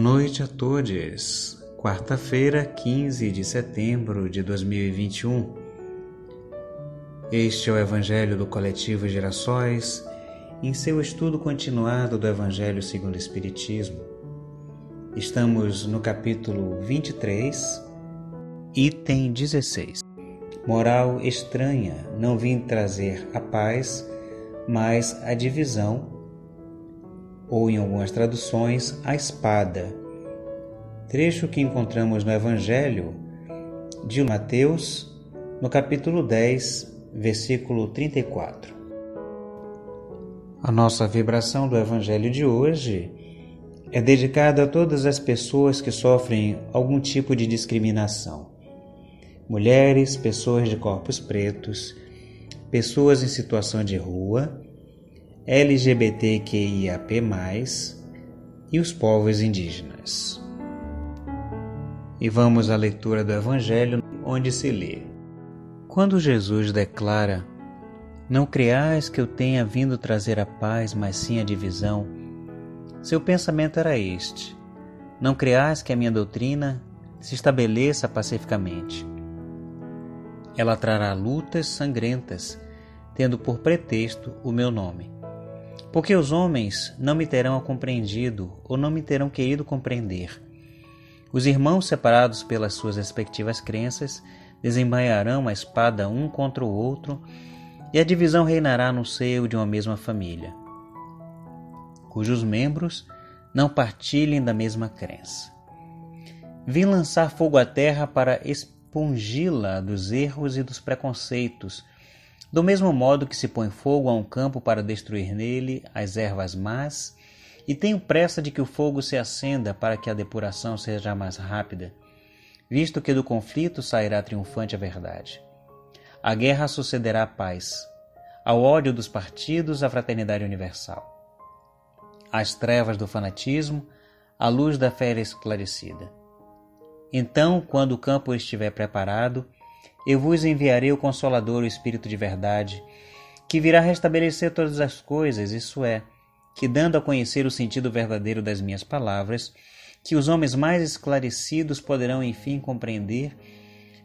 Boa noite a todos. Quarta-feira, 15 de setembro de 2021. Este é o Evangelho do Coletivo Gerações, em seu estudo continuado do Evangelho segundo o Espiritismo. Estamos no capítulo 23, item 16. Moral estranha, não vim trazer a paz, mas a divisão ou em algumas traduções, a espada. Trecho que encontramos no Evangelho de Mateus, no capítulo 10, versículo 34. A nossa vibração do Evangelho de hoje é dedicada a todas as pessoas que sofrem algum tipo de discriminação. Mulheres, pessoas de corpos pretos, pessoas em situação de rua LGBTQIAP+, e os povos indígenas. E vamos à leitura do Evangelho, onde se lê: Quando Jesus declara: Não creais que eu tenha vindo trazer a paz, mas sim a divisão, seu pensamento era este: Não creais que a minha doutrina se estabeleça pacificamente. Ela trará lutas sangrentas, tendo por pretexto o meu nome. Porque os homens não me terão compreendido ou não me terão querido compreender. Os irmãos separados pelas suas respectivas crenças desembainharão a espada um contra o outro e a divisão reinará no seio de uma mesma família, cujos membros não partilhem da mesma crença. Vim lançar fogo à terra para expungi-la dos erros e dos preconceitos do mesmo modo que se põe fogo a um campo para destruir nele as ervas más, e tenho pressa de que o fogo se acenda para que a depuração seja mais rápida, visto que do conflito sairá triunfante a verdade. A guerra sucederá a paz, ao ódio dos partidos a fraternidade universal. Às trevas do fanatismo, a luz da fé esclarecida. Então, quando o campo estiver preparado, eu vos enviarei o Consolador, o Espírito de Verdade, que virá restabelecer todas as coisas, isso é, que dando a conhecer o sentido verdadeiro das minhas palavras, que os homens mais esclarecidos poderão enfim compreender,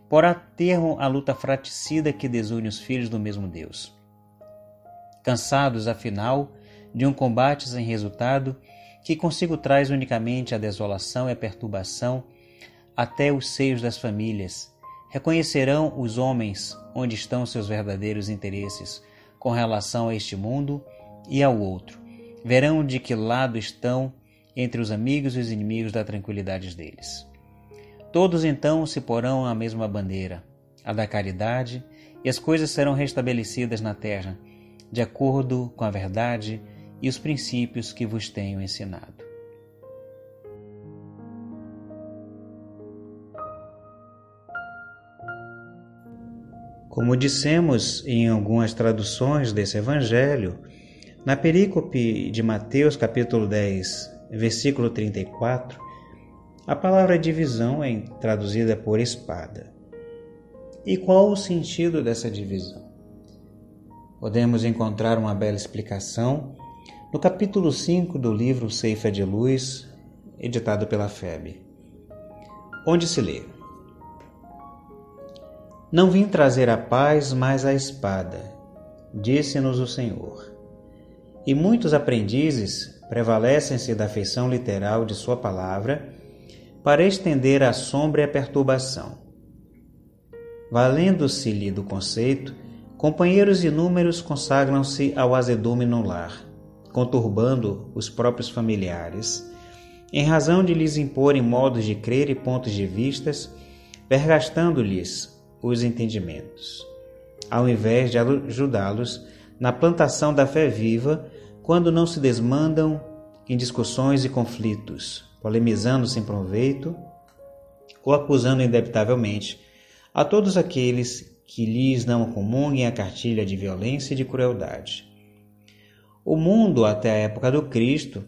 porá termo a luta fraticida que desune os filhos do mesmo Deus. Cansados, afinal, de um combate sem resultado, que consigo traz unicamente a desolação e a perturbação até os seios das famílias, Reconhecerão os homens onde estão seus verdadeiros interesses com relação a este mundo e ao outro. Verão de que lado estão entre os amigos e os inimigos da tranquilidade deles. Todos então se porão à mesma bandeira, a da caridade, e as coisas serão restabelecidas na terra, de acordo com a verdade e os princípios que vos tenho ensinado. Como dissemos em algumas traduções desse evangelho, na perícope de Mateus, capítulo 10, versículo 34, a palavra divisão é traduzida por espada. E qual o sentido dessa divisão? Podemos encontrar uma bela explicação no capítulo 5 do livro Ceifa de Luz, editado pela FEB, onde se lê: não vim trazer a paz, mas a espada, disse-nos o Senhor. E muitos aprendizes prevalecem-se da feição literal de Sua palavra para estender a sombra e a perturbação. Valendo-se-lhe do conceito, companheiros inúmeros consagram-se ao azedume no lar, conturbando os próprios familiares, em razão de lhes imporem modos de crer e pontos de vistas, vergastando-lhes os entendimentos, ao invés de ajudá-los na plantação da fé viva quando não se desmandam em discussões e conflitos, polemizando sem proveito ou acusando indebitavelmente a todos aqueles que lhes não comunguem a cartilha de violência e de crueldade. O mundo, até a época do Cristo,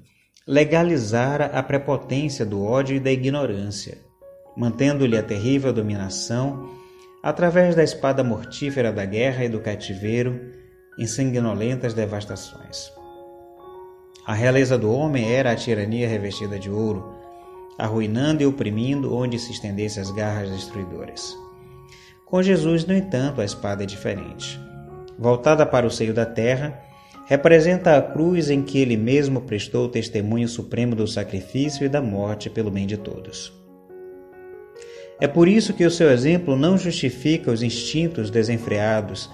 legalizara a prepotência do ódio e da ignorância, mantendo-lhe a terrível dominação através da espada mortífera da guerra e do cativeiro, em sanguinolentas devastações. A realeza do homem era a tirania revestida de ouro, arruinando e oprimindo onde se estendessem as garras destruidoras. Com Jesus, no entanto, a espada é diferente. Voltada para o seio da terra, representa a cruz em que ele mesmo prestou o testemunho supremo do sacrifício e da morte pelo bem de todos. É por isso que o seu exemplo não justifica os instintos desenfreados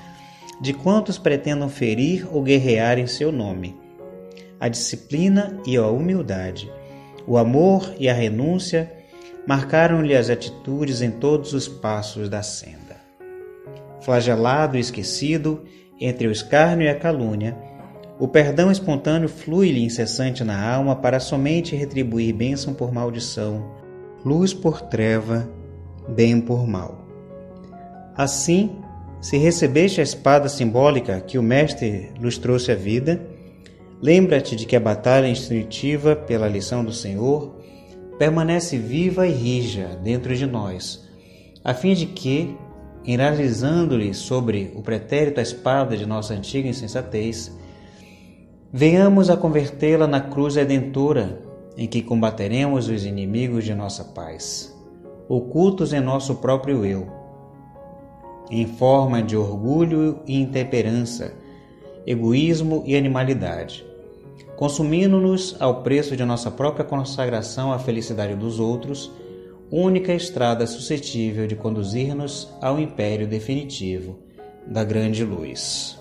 de quantos pretendam ferir ou guerrear em seu nome. A disciplina e a humildade, o amor e a renúncia marcaram-lhe as atitudes em todos os passos da senda. Flagelado e esquecido, entre o escárnio e a calúnia, o perdão espontâneo flui-lhe incessante na alma para somente retribuir bênção por maldição, luz por treva, bem por mal. Assim, se recebeste a espada simbólica que o Mestre nos trouxe à vida, lembra-te de que a batalha instintiva pela lição do Senhor permanece viva e rija dentro de nós, a fim de que, enraizando-lhe sobre o pretérito a espada de nossa antiga insensatez, venhamos a convertê-la na cruz redentora em que combateremos os inimigos de nossa paz, ocultos em nosso próprio eu, em forma de orgulho e intemperança, egoísmo e animalidade, consumindo-nos ao preço de nossa própria consagração à felicidade dos outros única estrada suscetível de conduzir-nos ao império definitivo da grande luz.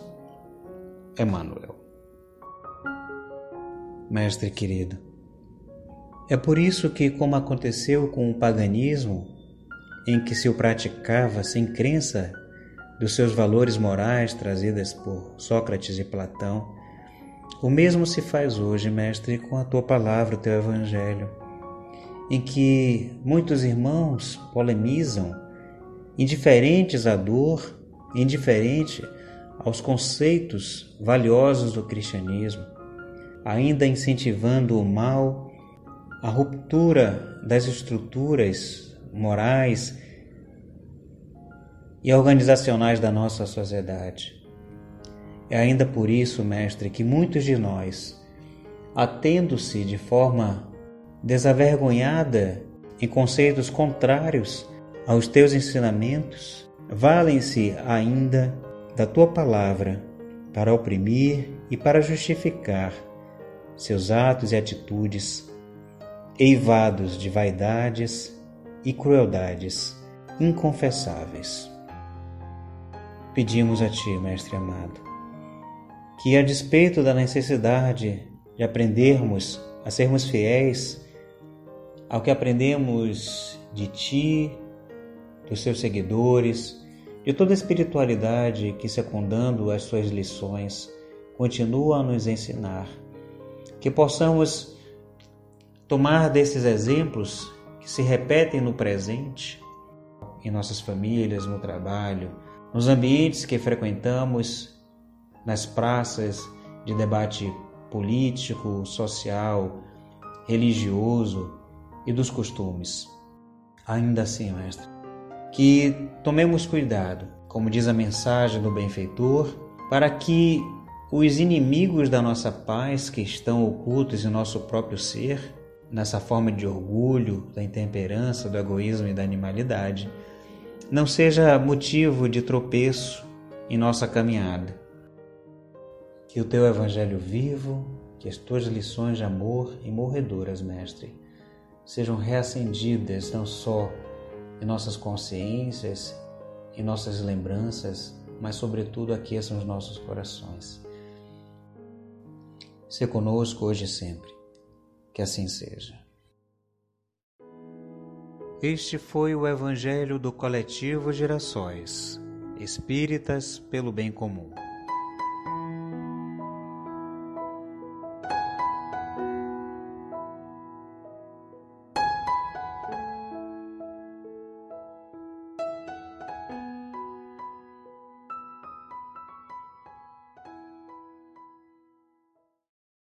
Emmanuel. Mestre querido, é por isso que, como aconteceu com o paganismo, em que se o praticava sem crença dos seus valores morais trazidas por Sócrates e Platão, o mesmo se faz hoje, mestre, com a tua palavra, o teu evangelho em que muitos irmãos polemizam, indiferentes à dor, indiferente aos conceitos valiosos do cristianismo, ainda incentivando o mal, a ruptura das estruturas morais e organizacionais da nossa sociedade. É ainda por isso, mestre, que muitos de nós, atendo-se de forma desavergonhada em conceitos contrários aos teus ensinamentos, valem-se ainda da tua palavra para oprimir e para justificar seus atos e atitudes eivados de vaidades e crueldades inconfessáveis. Pedimos a Ti, Mestre amado, que a despeito da necessidade de aprendermos a sermos fiéis ao que aprendemos de ti, dos seus seguidores, de toda a espiritualidade que, secundando as suas lições, continua a nos ensinar. Que possamos tomar desses exemplos que se repetem no presente, em nossas famílias, no trabalho, nos ambientes que frequentamos, nas praças de debate político, social, religioso, e dos costumes. Ainda assim, mestre, que tomemos cuidado, como diz a mensagem do benfeitor, para que os inimigos da nossa paz que estão ocultos em nosso próprio ser, nessa forma de orgulho, da intemperança, do egoísmo e da animalidade, não seja motivo de tropeço em nossa caminhada. Que o teu evangelho vivo, que as tuas lições de amor e morredoras, mestre, sejam reacendidas não só em nossas consciências, em nossas lembranças, mas sobretudo aqueçam os nossos corações. Se conosco hoje e sempre. Que assim seja. Este foi o Evangelho do Coletivo Gerações Espíritas pelo Bem Comum.